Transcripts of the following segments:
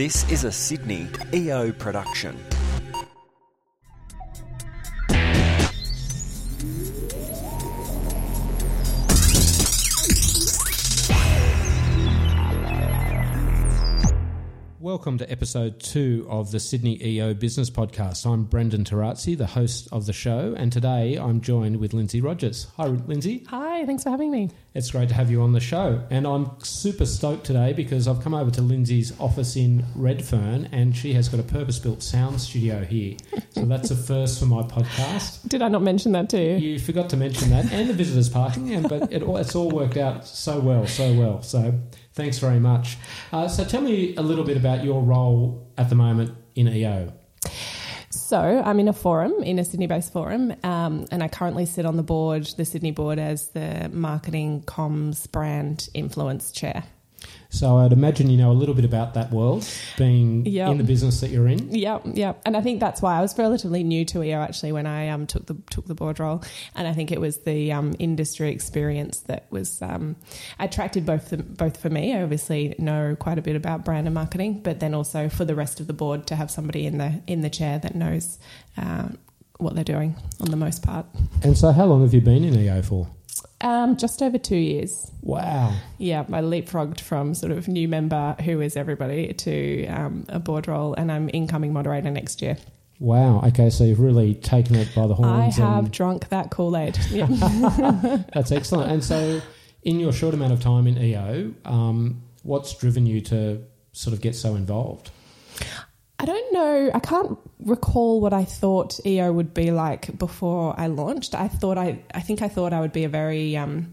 This is a Sydney EO production. Welcome to episode two of the Sydney EO Business Podcast. I'm Brendan Tarazzi, the host of the show, and today I'm joined with Lindsay Rogers. Hi, Lindsay. Hi, thanks for having me. It's great to have you on the show. And I'm super stoked today because I've come over to Lindsay's office in Redfern and she has got a purpose built sound studio here. So that's a first for my podcast. Did I not mention that too? You You forgot to mention that and the visitors parking, and but it, all- it's all worked out so well, so well. So thanks very much. Uh, so tell me a little bit about your role at the moment in EO. So, I'm in a forum, in a Sydney based forum, um, and I currently sit on the board, the Sydney board, as the marketing comms brand influence chair. So I'd imagine you know a little bit about that world, being Yep. in the business that you're in. Yeah, yeah, And I think that's why I was relatively new to EO actually when I um, took the took the board role, and I think it was the um, industry experience that was um, attracted both the, both for me. I obviously know quite a bit about brand and marketing, but then also for the rest of the board to have somebody in the in the chair that knows uh, what they're doing on the most part. And so, how long have you been in EO for? Um, just over two years. Wow. Yeah, I leapfrogged from sort of new member who is everybody to um, a board role, and I'm incoming moderator next year. Wow. Okay, so you've really taken it by the horns. I have and drunk that Kool Aid. Yeah. that's excellent. And so, in your short amount of time in EO, um, what's driven you to sort of get so involved? I don't know. I can't recall what I thought EO would be like before I launched. I thought I, I think I thought I would be a very um,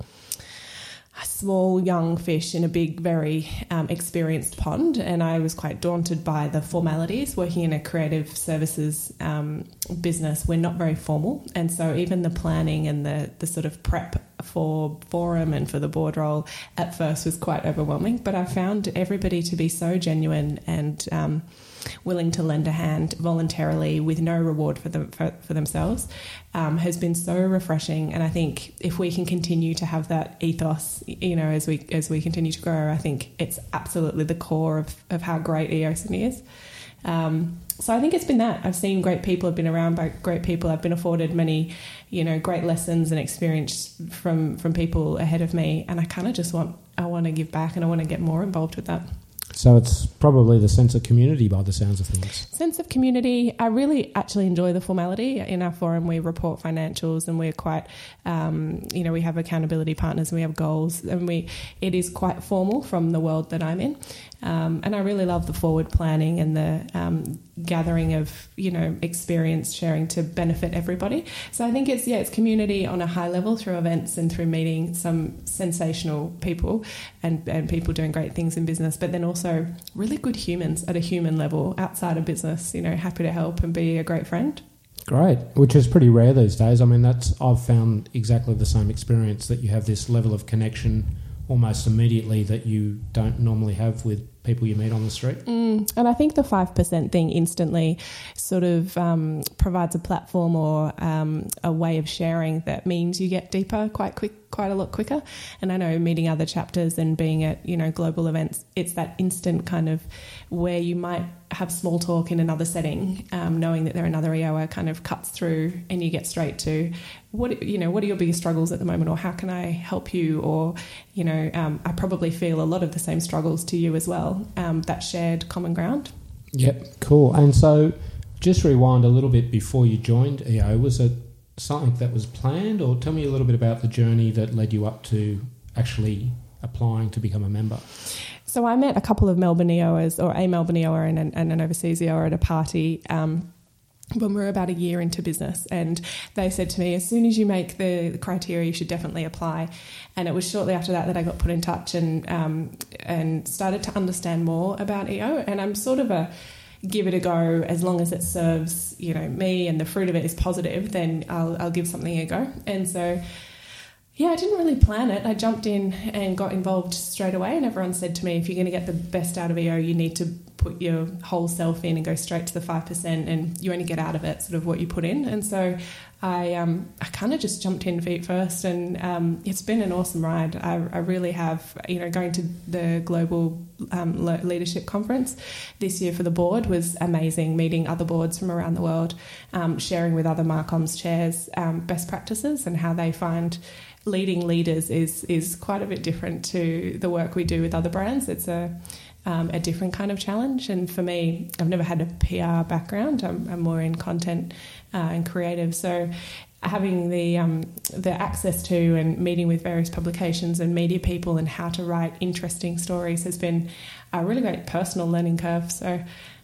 a small young fish in a big, very um, experienced pond, and I was quite daunted by the formalities. Working in a creative services um, business, we're not very formal, and so even the planning and the the sort of prep for forum and for the board role at first was quite overwhelming. But I found everybody to be so genuine and um, willing to lend a hand voluntarily with no reward for them for, for themselves um, has been so refreshing. And I think if we can continue to have that ethos, you know, as we as we continue to grow, I think it's absolutely the core of, of how great EO Sydney is. Um, so I think it's been that I've seen great people, I've been around by great people, I've been afforded many, you know, great lessons and experience from from people ahead of me, and I kind of just want I want to give back and I want to get more involved with that. So it's probably the sense of community by the sounds of things. sense of community. I really actually enjoy the formality in our forum. We report financials, and we're quite, um, you know, we have accountability partners, and we have goals, and we it is quite formal from the world that I'm in. Um, and I really love the forward planning and the um, gathering of you know experience sharing to benefit everybody. So I think it's yeah, it's community on a high level through events and through meeting some sensational people and and people doing great things in business, but then also really good humans at a human level outside of business. You know, happy to help and be a great friend. Great, which is pretty rare these days. I mean, that's I've found exactly the same experience that you have this level of connection almost immediately that you don't normally have with people you meet on the street. Mm, and I think the 5% thing instantly sort of um, provides a platform or um, a way of sharing that means you get deeper quite quick, quite a lot quicker. And I know meeting other chapters and being at, you know, global events, it's that instant kind of where you might have small talk in another setting, um, knowing that they're another EOer kind of cuts through and you get straight to what, you know, what are your biggest struggles at the moment or how can I help you? Or, you know, um, I probably feel a lot of the same struggles to you as well, um, that shared common ground. Yep, cool. And so, just rewind a little bit before you joined EO. Was it something that was planned, or tell me a little bit about the journey that led you up to actually applying to become a member? So I met a couple of Melbourne EOers, or a Melbourne EOer and an, and an overseas EOer at a party um, when we were about a year into business. And they said to me, as soon as you make the, the criteria, you should definitely apply. And it was shortly after that that I got put in touch and um, and started to understand more about EO. And I'm sort of a give it a go as long as it serves you know me and the fruit of it is positive then I'll, I'll give something a go and so yeah, I didn't really plan it. I jumped in and got involved straight away, and everyone said to me, if you're going to get the best out of EO, you need to put your whole self in and go straight to the five percent, and you only get out of it sort of what you put in. And so I um, I kind of just jumped in feet first, and um, it's been an awesome ride. I, I, really have, you know, going to the global um, leadership conference this year for the board was amazing. Meeting other boards from around the world, um, sharing with other Marcoms chairs um, best practices and how they find leading leaders is is quite a bit different to the work we do with other brands. It's a um, a different kind of challenge. And for me, I've never had a PR background. I'm, I'm more in content uh, and creative. So having the um, the access to and meeting with various publications and media people and how to write interesting stories has been a really great personal learning curve. So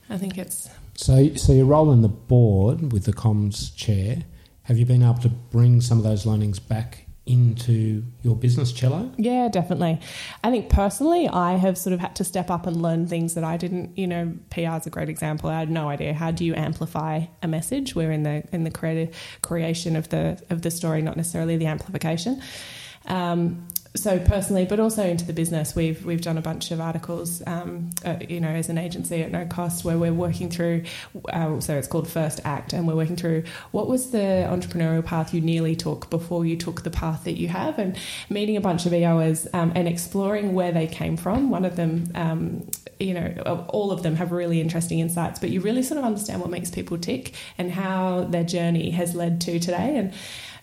I think it's so. So your role in the board with the comms chair. Have you been able to bring some of those learnings back into your business Chello? Yeah, definitely. I think personally, I have sort of had to step up and learn things that I didn't. You know, PR is a great example. I had no idea how do you amplify a message. We're in the in the creative creation of the of the story, not necessarily the amplification. Um, so personally, but also into the business, we've we've done a bunch of articles, um, uh, you know, as an agency at no cost, where we're working through. Uh, so it's called First Act, and we're working through what was the entrepreneurial path you nearly took before you took the path that you have, and meeting a bunch of EOers um, and exploring where they came from. One of them, um, you know, all of them have really interesting insights, but you really sort of understand what makes people tick and how their journey has led to today, and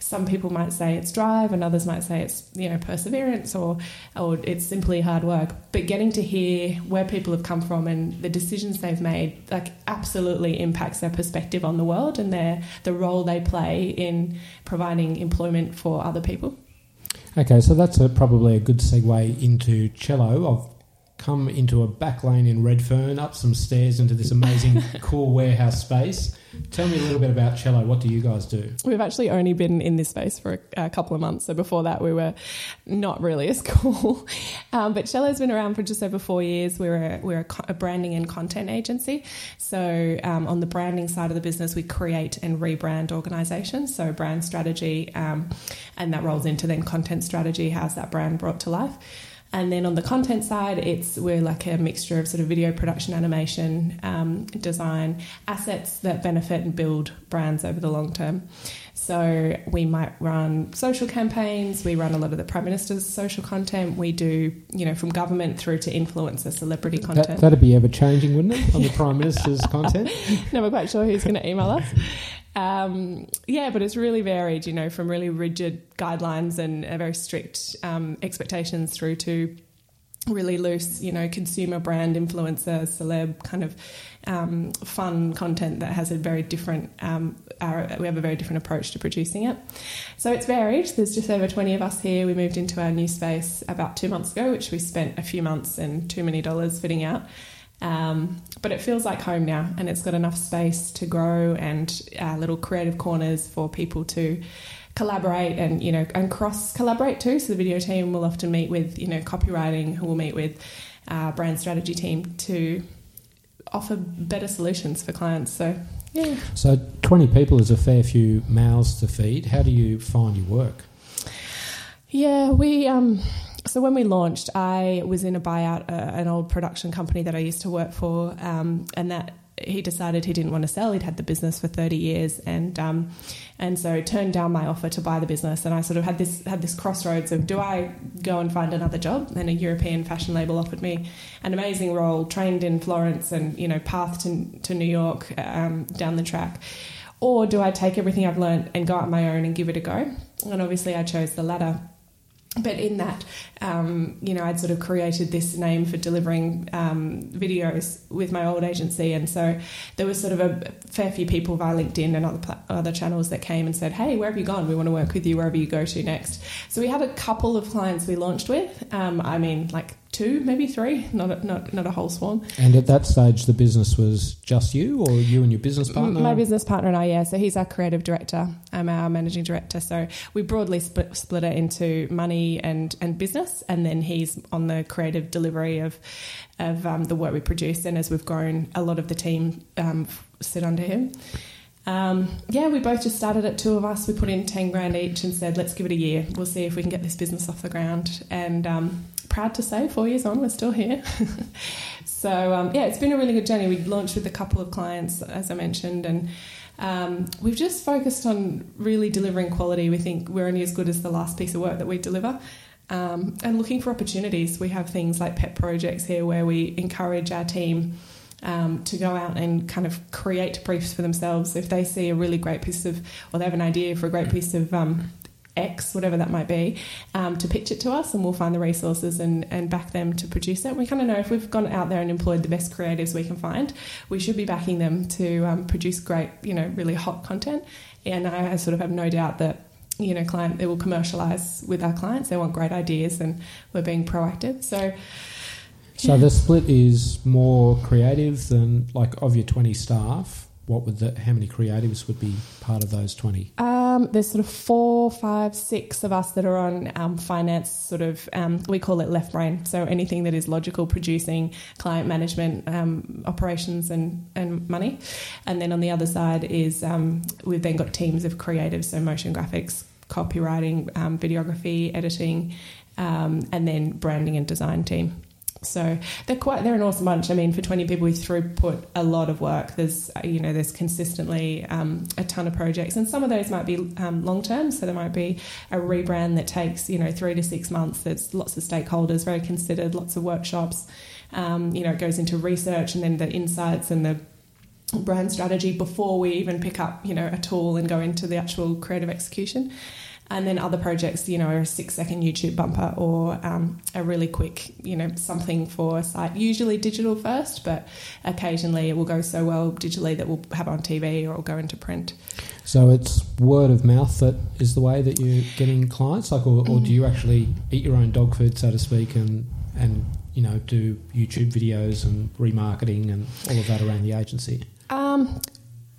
some people might say it's drive, and others might say it's you know perseverance, or or it's simply hard work. But getting to hear where people have come from and the decisions they've made, like absolutely impacts their perspective on the world and their the role they play in providing employment for other people. Okay, so that's a, probably a good segue into Chello. I've come into a back lane in Redfern, up some stairs into this amazing, cool warehouse space. Tell me a little bit about Chello. What do you guys do? We've actually only been in this space for a, a couple of months. So before that, we were not really as cool. Um, but Chello's been around for just over four years. We're a, we're a, a branding and content agency. So um, on the branding side of the business, we create and rebrand organisations. So brand strategy, um, and that rolls into then content strategy. How's that brand brought to life? And then on the content side, it's we're like a mixture of sort of video production, animation, um, design, assets that benefit and build brands over the long term. So we might run social campaigns. We run a lot of the prime minister's social content. We do, you know, from government through to influencer, celebrity content. That, would be ever changing, wouldn't it, on the prime minister's content? Never quite sure who's going to email us. Um, yeah, but it's really varied, you know, from really rigid guidelines and very strict um, expectations through to really loose, you know, consumer brand influencer, celeb kind of um, fun content that has a very different. Um, our, we have a very different approach to producing it. So it's varied. There's just over 20 of us here. We moved into our new space about two months ago, which we spent a few months and too many dollars fitting out. Um, but it feels like home now, and it's got enough space to grow and uh, little creative corners for people to collaborate and you know and cross collaborate too. So the video team will often meet with you know copywriting, who will meet with uh, brand strategy team to offer better solutions for clients. So yeah. So twenty people is a fair few mouths to feed. How do you find your work? Yeah, we um, so when we launched, I was in a buyout, uh, an old production company that I used to work for, um, and that he decided he didn't want to sell. He'd had the business for thirty years, and um, and so turned down my offer to buy the business. And I sort of had this had this crossroads of do I go and find another job? And a European fashion label offered me an amazing role, trained in Florence, and you know path to to New York um, down the track. Or do I take everything I've learned and go out my own and give it a go? And obviously, I chose the latter but in that, um, you know, I'd sort of created this name for delivering um, videos with my old agency, and so there was sort of a fair few people via LinkedIn and other other channels that came and said, "Hey, where have you gone? We want to work with you wherever you go to next." So we had a couple of clients we launched with. Um, I mean, like two, maybe three, not a, not not a whole swarm. And at that stage, the business was just you, or you and your business partner. My business partner and I, yeah. So he's our creative director. I'm our managing director. So we broadly split, split it into money and and business, and then he's on the creative delivery of of um, the work we produce. And as we've grown, a lot of the team um, sit under him. Um, yeah, we both just started at two of us. We put in 10 grand each and said, let's give it a year. We'll see if we can get this business off the ground. And um, proud to say, four years on, we're still here. so, um, yeah, it's been a really good journey. We launched with a couple of clients, as I mentioned, and um, we've just focused on really delivering quality. We think we're only as good as the last piece of work that we deliver. Um, and looking for opportunities. We have things like pet projects here where we encourage our team um, to go out and kind of create briefs for themselves. If they see a really great piece of, or they have an idea for a great piece of um, X, whatever that might be, um, to pitch it to us, and we'll find the resources and, and back them to produce it. We kind of know if we've gone out there and employed the best creatives we can find, we should be backing them to um, produce great, you know, really hot content. And I sort of have no doubt that you know, client they will commercialize with our clients. They want great ideas, and we're being proactive. So so the split is more creative than like of your twenty staff. What would the how many creatives would be part of those twenty? Um, there's sort of four, five, six of us that are on um, finance. Sort of um, we call it left brain. So anything that is logical, producing, client management, um, operations, and and money. And then on the other side is um, we've then got teams of creatives, so motion graphics, copywriting, um, videography, editing, and then branding and design team. So they're quite they're an awesome bunch. I mean, for twenty people, we throughput a lot of work. There's you know there's consistently um, a ton of projects, and some of those might be um, long term. So there might be a rebrand that takes you know three to six months. There's lots of stakeholders, very considered, lots of workshops. Um, you know, it goes into research and then the insights and the brand strategy before we even pick up you know a tool and go into the actual creative execution and then other projects, you know, a six second YouTube bumper or um, a really quick, you know, something for a site. Usually digital first, but occasionally it will go so well digitally that we'll have on TV or it'll go into print. So it's word of mouth that is the way that you're getting clients, like, or, or do you actually eat your own dog food, so to speak, and and you know do YouTube videos and remarketing and all of that around the agency? Um,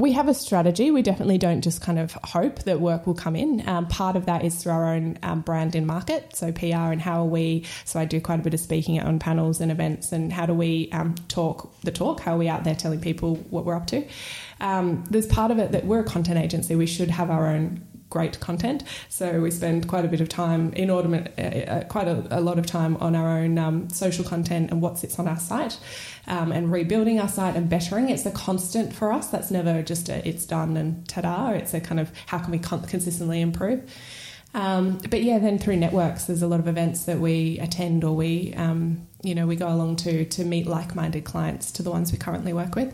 we have a strategy. We definitely don't just kind of hope that work will come in. Um, part of that is through our own um, brand in market, so PR and how are we. So I do quite a bit of speaking on panels and events, and how do we um, talk the talk? How are we out there telling people what we're up to? Um, there's part of it that we're a content agency. We should have our own great content. So we spend quite a bit of time, inordinate, uh, uh, quite a, a, lot of time on our own um, social content and what sits on our site, um, and rebuilding our site and bettering. It's a constant for us. That's never just a, it's done and ta-da. It's a kind of how can we con- consistently improve. Um, but yeah, then through networks, there's a lot of events that we attend or we, um, you know, we go along to to meet like-minded clients to the ones we currently work with.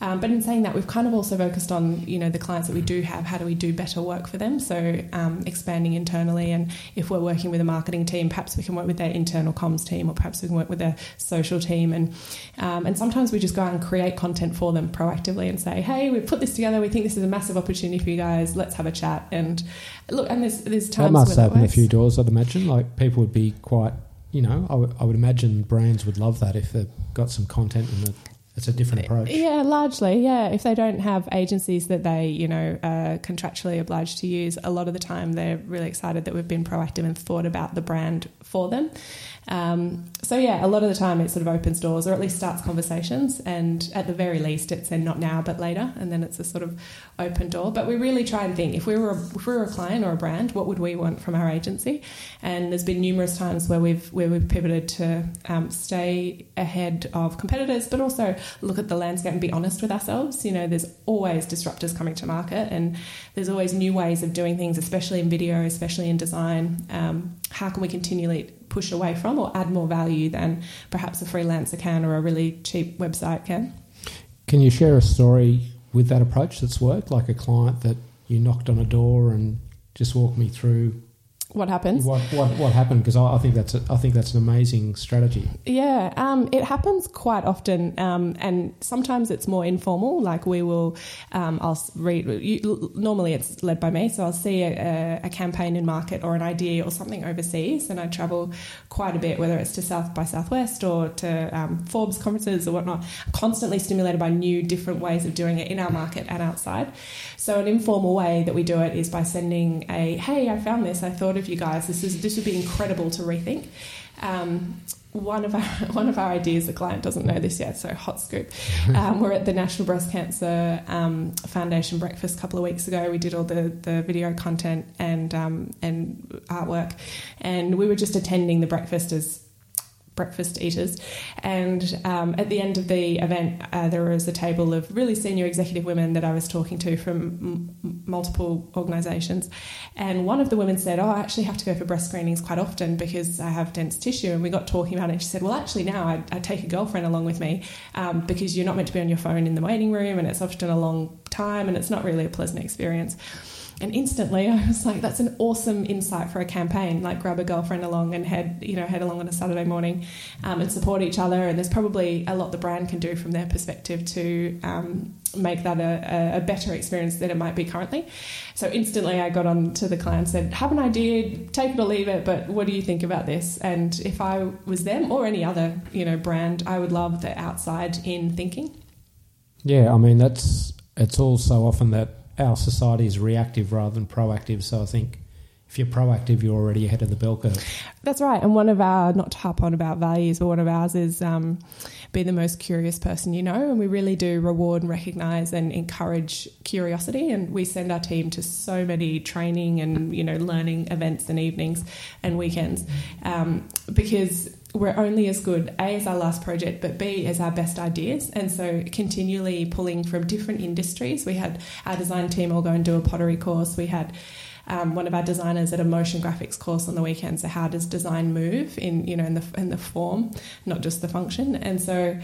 Um, but in saying that, we've kind of also focused on you know the clients that we do have. How do we do better work for them? So um, expanding internally, and if we're working with a marketing team, perhaps we can work with their internal comms team, or perhaps we can work with their social team. And um, and sometimes we just go out and create content for them proactively and say, hey, we've put this together. We think this is a massive opportunity for you guys. Let's have a chat. And look, and there's there's times that must open a few doors. I'd imagine like people would be quite. You know, I, w- I would imagine brands would love that if they've got some content in the it's a different approach. Yeah, largely. Yeah, if they don't have agencies that they, you know, are contractually obliged to use, a lot of the time they're really excited that we've been proactive and thought about the brand for them. Um, so yeah, a lot of the time it sort of opens doors or at least starts conversations, and at the very least it's a not now but later, and then it's a sort of open door. But we really try and think if we were a, if we were a client or a brand, what would we want from our agency? And there's been numerous times where we've where we've pivoted to um, stay ahead of competitors, but also look at the landscape and be honest with ourselves. You know, there's always disruptors coming to market, and there's always new ways of doing things, especially in video, especially in design. Um, how can we continually push away from or add more value than perhaps a freelancer can or a really cheap website can? Can you share a story with that approach that's worked, like a client that you knocked on a door and just walk me through what happens. What what, what happened? Because I, I, think that's a, I think that's an amazing strategy. Yeah, um, it happens quite often, um, and sometimes it's more informal. Like we will, um, I'll read. You, normally, it's led by me, so I'll see a, a, campaign in market or an idea or something overseas, and I travel quite a bit, whether it's to South by Southwest or to um, Forbes conferences or whatnot. Constantly stimulated by new, different ways of doing it in our market and outside. So, an informal way that we do it is by sending a, "Hey, I found this. I thought of you guys. This is this would be incredible to rethink. Um, one of our one of our ideas, the client doesn't know this yet, so hot scoop. Um, we're at the National Breast Cancer um, Foundation breakfast a couple of weeks ago. We did all the, the video content and um, and artwork, and we were just attending the breakfast as breakfast eaters. And um, at the end of the event, uh, there was a table of really senior executive women that I was talking to from m- multiple organisations. And one of the women said, Oh, I actually have to go for breast screenings quite often because I have dense tissue. And we got talking about it. And she said, Well, actually, now I, I take a girlfriend along with me um, because you're not meant to be on your phone in the waiting room and it's often a long time and it's not really a pleasant experience. And instantly I was like, that's an awesome insight for a campaign. Like grab a girlfriend along and head, you know, head along on a Saturday morning um, and support each other. And there's probably a lot the brand can do from their perspective to um, make that a, a, better experience than it might be currently. So instantly I got on to the client said, have an idea, take it or leave it, but what do you think about this? And if I was them or any other, you know, brand, I would love the outside in thinking. Yeah, I mean, that's, it's all so often that our society is reactive rather than proactive. So I think if you're proactive, you're already ahead of the bell curve. That's right. And one of our, not to harp on about values, but one of ours is um, be the most curious person you know. And we really do reward and recognise and encourage curiosity. And we send our team to so many training and, you know, learning events and evenings and weekends um, because we're only as good a as our last project but b as our best ideas. And so continually pulling from different industries. We had our design team all go and do a pottery course. We had um, one of our designers at a motion graphics course on the weekend. So how does design move in you know in the in the form not just the function? And so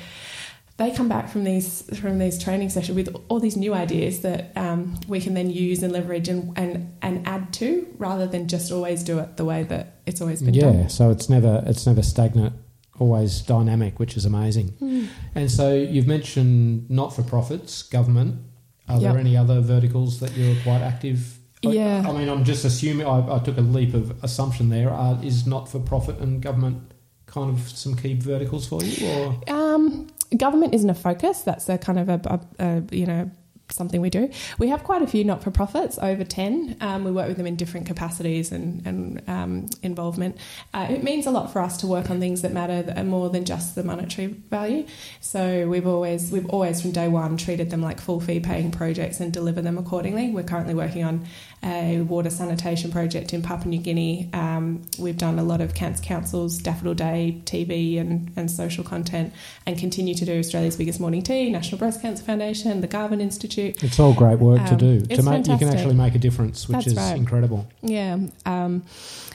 they come back from these from these training sessions with all these new ideas that um, we can then use and leverage and, and and add to rather than just always do it the way that it's always been yeah, done. Yeah, so it's never it's never stagnant, always dynamic, which is amazing. Mm. And so you've mentioned not for profits, government. Are Yep. there any other verticals that you're quite active? Yeah. I mean, I'm just assuming. I, I took a leap of assumption there. Uh, is not for profit and government kind of some key verticals for you, or Um, government isn't a focus. That's a kind of a, a, a you know something we do. We have quite a few not for profits, over ten. Um, we work with them in different capacities and, and um, involvement. Uh, it means a lot for us to work on things that matter that more than just the monetary value. So we've always we've always from day one treated them like full fee paying projects and deliver them accordingly. We're currently working on a water sanitation project in Papua New Guinea. Um, we've done a lot of Cancer Council's Daffodil Day TV and, and social content and continue to do Australia's biggest morning tea, National Breast Cancer Foundation, the Garvan Institute. It's all great work to Um, do. To make you can actually make a difference, which That's is right. incredible. Yeah. Um,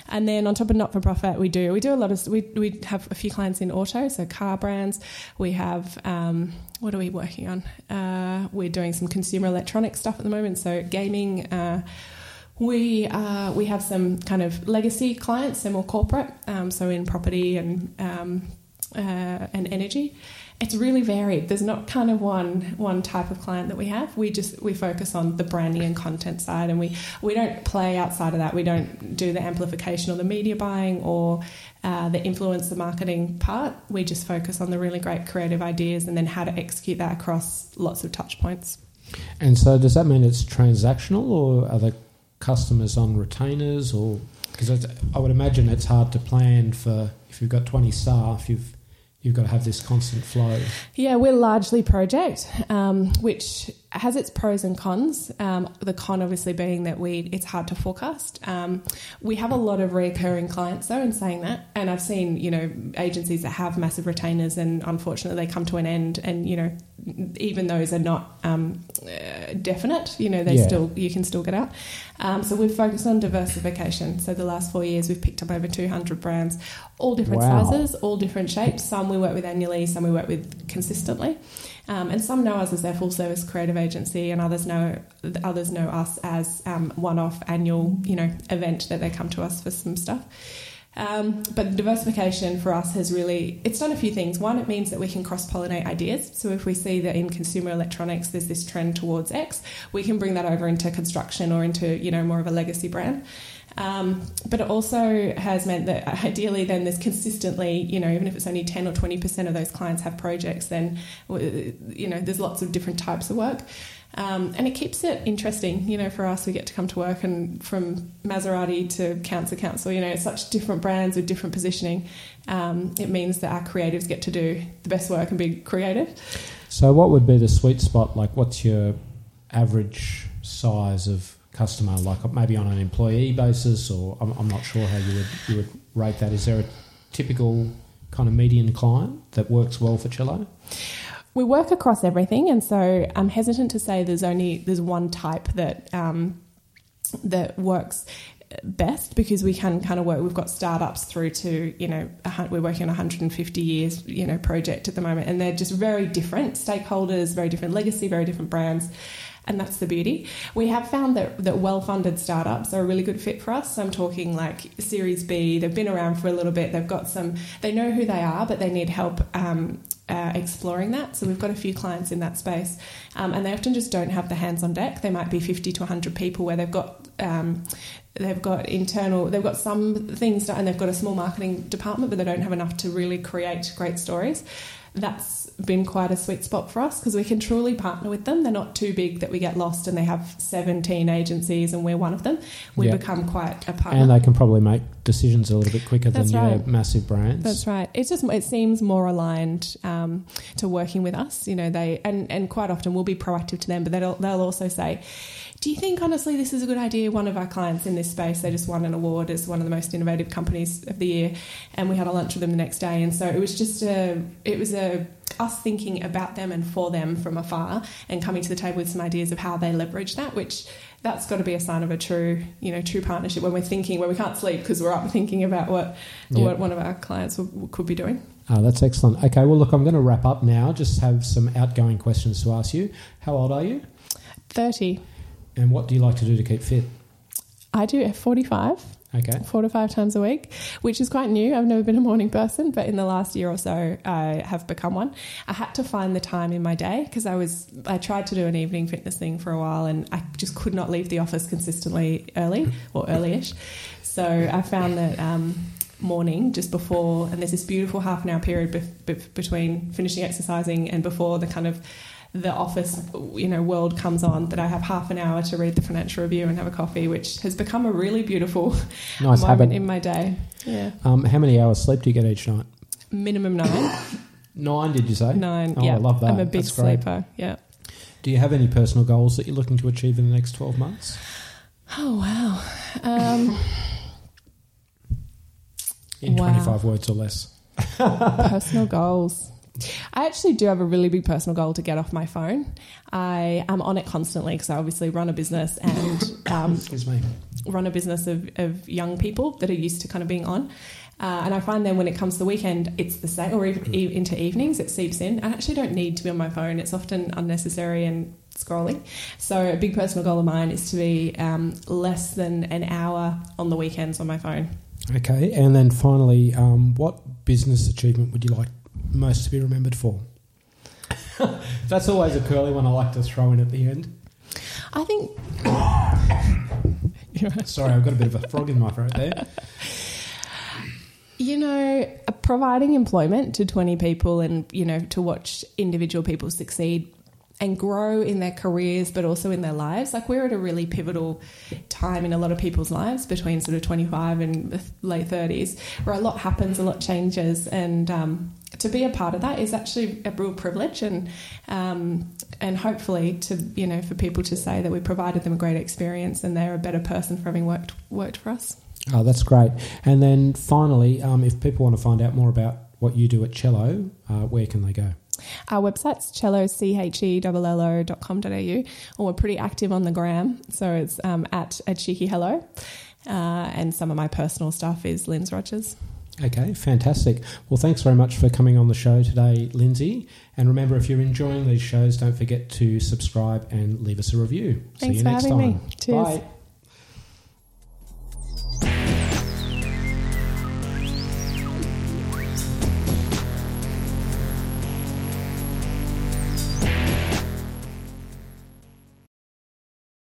and then on top of not for profit, we do we do a lot of we we have a few clients in auto, so car brands. We have um, what are we working on? Uh, we're doing some consumer electronic stuff at the moment, so gaming. Uh, we uh, we have some kind of legacy clients, they're more corporate, um, so in property and um, uh, and energy. It's really varied. There's not kind of one one type of client that we have. We just we focus on the branding and content side, and we we don't play outside of that. We don't do the amplification or the media buying or uh, the influencer marketing part. We just focus on the really great creative ideas and then how to execute that across lots of touch points. And so, does that mean it's transactional, or are the customers on retainers, or because I would imagine it's hard to plan for if you've got twenty staff, you've you've got to have this constant flow. Yeah, we're largely project, um, which has its pros and cons. Um, the con, obviously, being that we it's hard to forecast. Um, we have a lot of recurring clients, though. In saying that, and I've seen you know agencies that have massive retainers, and unfortunately they come to an end, and you know even those are not um, uh, definite. You know they Yeah. still you can still get out. Um, so we've focused on diversification. So the last four years we've picked up over 200 brands, all different Wow. sizes, all different shapes. Some we work with annually, some we work with consistently, um, and some know us as their full service creative agency, and others know others know us as um, one off annual you know event that they come to us for some stuff. Um, but diversification for us has really it's done a few things. One, it means that we can cross pollinate ideas. So if we see that in consumer electronics there's this trend towards X, we can bring that over into construction or into you know more of a legacy brand. Um, but it also has meant that ideally, then there's consistently, you know, even if it's only 10 or 20% of those clients have projects, then, you know, there's lots of different types of work. Um, and it keeps it interesting, you know, for us. We get to come to work and from Maserati to Council Council, you know, such different brands with different positioning. Um, it means that our creatives get to do the best work and be creative. So, what would be the sweet spot? Like, what's your average size of customer? Like, maybe on an employee basis, or I'm, I'm not sure how you would you would rate that. Is there a typical kind of median client that works well for Chello? We work across everything, and so I'm hesitant to say there's only there's one type that um, that works best because we can kind of work. We've got startups through to you know we're working on a 150 years you know project at the moment, and they're just very different stakeholders, very different legacy, very different brands and that's the beauty. We have found that, that well funded startups are a really good fit for us. So I'm talking like Series B, they've been around for a little bit, they've got some, they know who they are, but they need help um, uh, exploring that. So we've got a few clients in that space, um, and they often just don't have the hands on deck. They might be 50 to 100 people where they've got um, they've got internal they've got some things done and they've got a small marketing department, but they don't have enough to really create great stories. That's been quite a sweet spot for us because we can truly partner with them. They're not too big that we get lost and they have 17 agencies and we're one of them. We yep. become quite a partner. And they can probably make decisions a little bit quicker That's than right. your massive brands. That's right. It's just it seems more aligned um, to working with us. You know, they and and quite often we'll be proactive to them, but they'll they'll also say do you think honestly this is a good idea? One of our clients in this space, they just won an award as one of the most innovative companies of the year, and we had a lunch with them the next day, and so it was just a it was a us thinking about them and for them from afar and coming to the table with some ideas of how they leverage that which that's got to be a sign of a true you know true partnership when we're thinking when we can't sleep because we're up thinking about what yeah. what one of our clients could be doing. Oh, that's excellent. Okay well look i'm going to wrap up now. Just have some outgoing questions to ask you. How old are you? 30 and what do you like to do to keep fit? I do F45. Okay. Four to five times a week, which is quite new. I've never been a morning person, but in the last year or so, I have become one. I had to find the time in my day because I was I tried to do an evening fitness thing for a while, and I just could not leave the office consistently early or earlyish. So I found that. Um, morning just before and there's this beautiful half an hour period be- be- between finishing exercising and before the kind of the office you know world comes on that I have half an hour to read the financial review and have a coffee, which has become a really beautiful nice moment habit. in my day. Yeah. Um, how many hours sleep do you get each night? Minimum nine. nine, did you say? Nine. Oh, yeah, I love that. I'm a big That's sleeper. Great. Yeah. Do you have any personal goals that you're looking to achieve in the next twelve months? Oh wow. Um, in wow. 25 words or less. personal goals. I actually do have a really big personal goal to get off my phone. I am on it constantly because I obviously run a business and um, run a business of, of young people that are used to kind of being on. Uh, and I find then when it comes to the weekend, it's the same, or even into evenings, it seeps in. I actually don't need to be on my phone. It's often unnecessary and scrolling. So a big personal goal of mine is to be um, less than an hour on the weekends on my phone. Okay, and then finally, um, what business achievement would you like most to be remembered for? That's always a curly one I like to throw in at the end. I think. Sorry, I've got a bit of a frog in my throat there. You know, providing employment to 20 people and, you know, to watch individual people succeed and grow in their careers but also in their lives like we're at a really pivotal time in a lot of people's lives between sort of 25 and the late 30s where a lot happens a lot changes and um, to be a part of that is actually a real privilege and um, and hopefully to you know for people to say that we provided them a great experience and they're a better person for having worked worked for us oh that's great and then finally um, if people want to find out more about what you do at Chello uh, where can they go our website's Chello, C-H-E-L-L-O.com.au, and we're pretty active on the gram. So it's um, at a cheeky hello. Uh, and some of my personal stuff is Linz Rogers. Okay, fantastic. Well, thanks very much for coming on the show today, Lindsay. And remember, if you're enjoying these shows, don't forget to subscribe and leave us a review. Thanks See you for next having time. me. Cheers. Bye.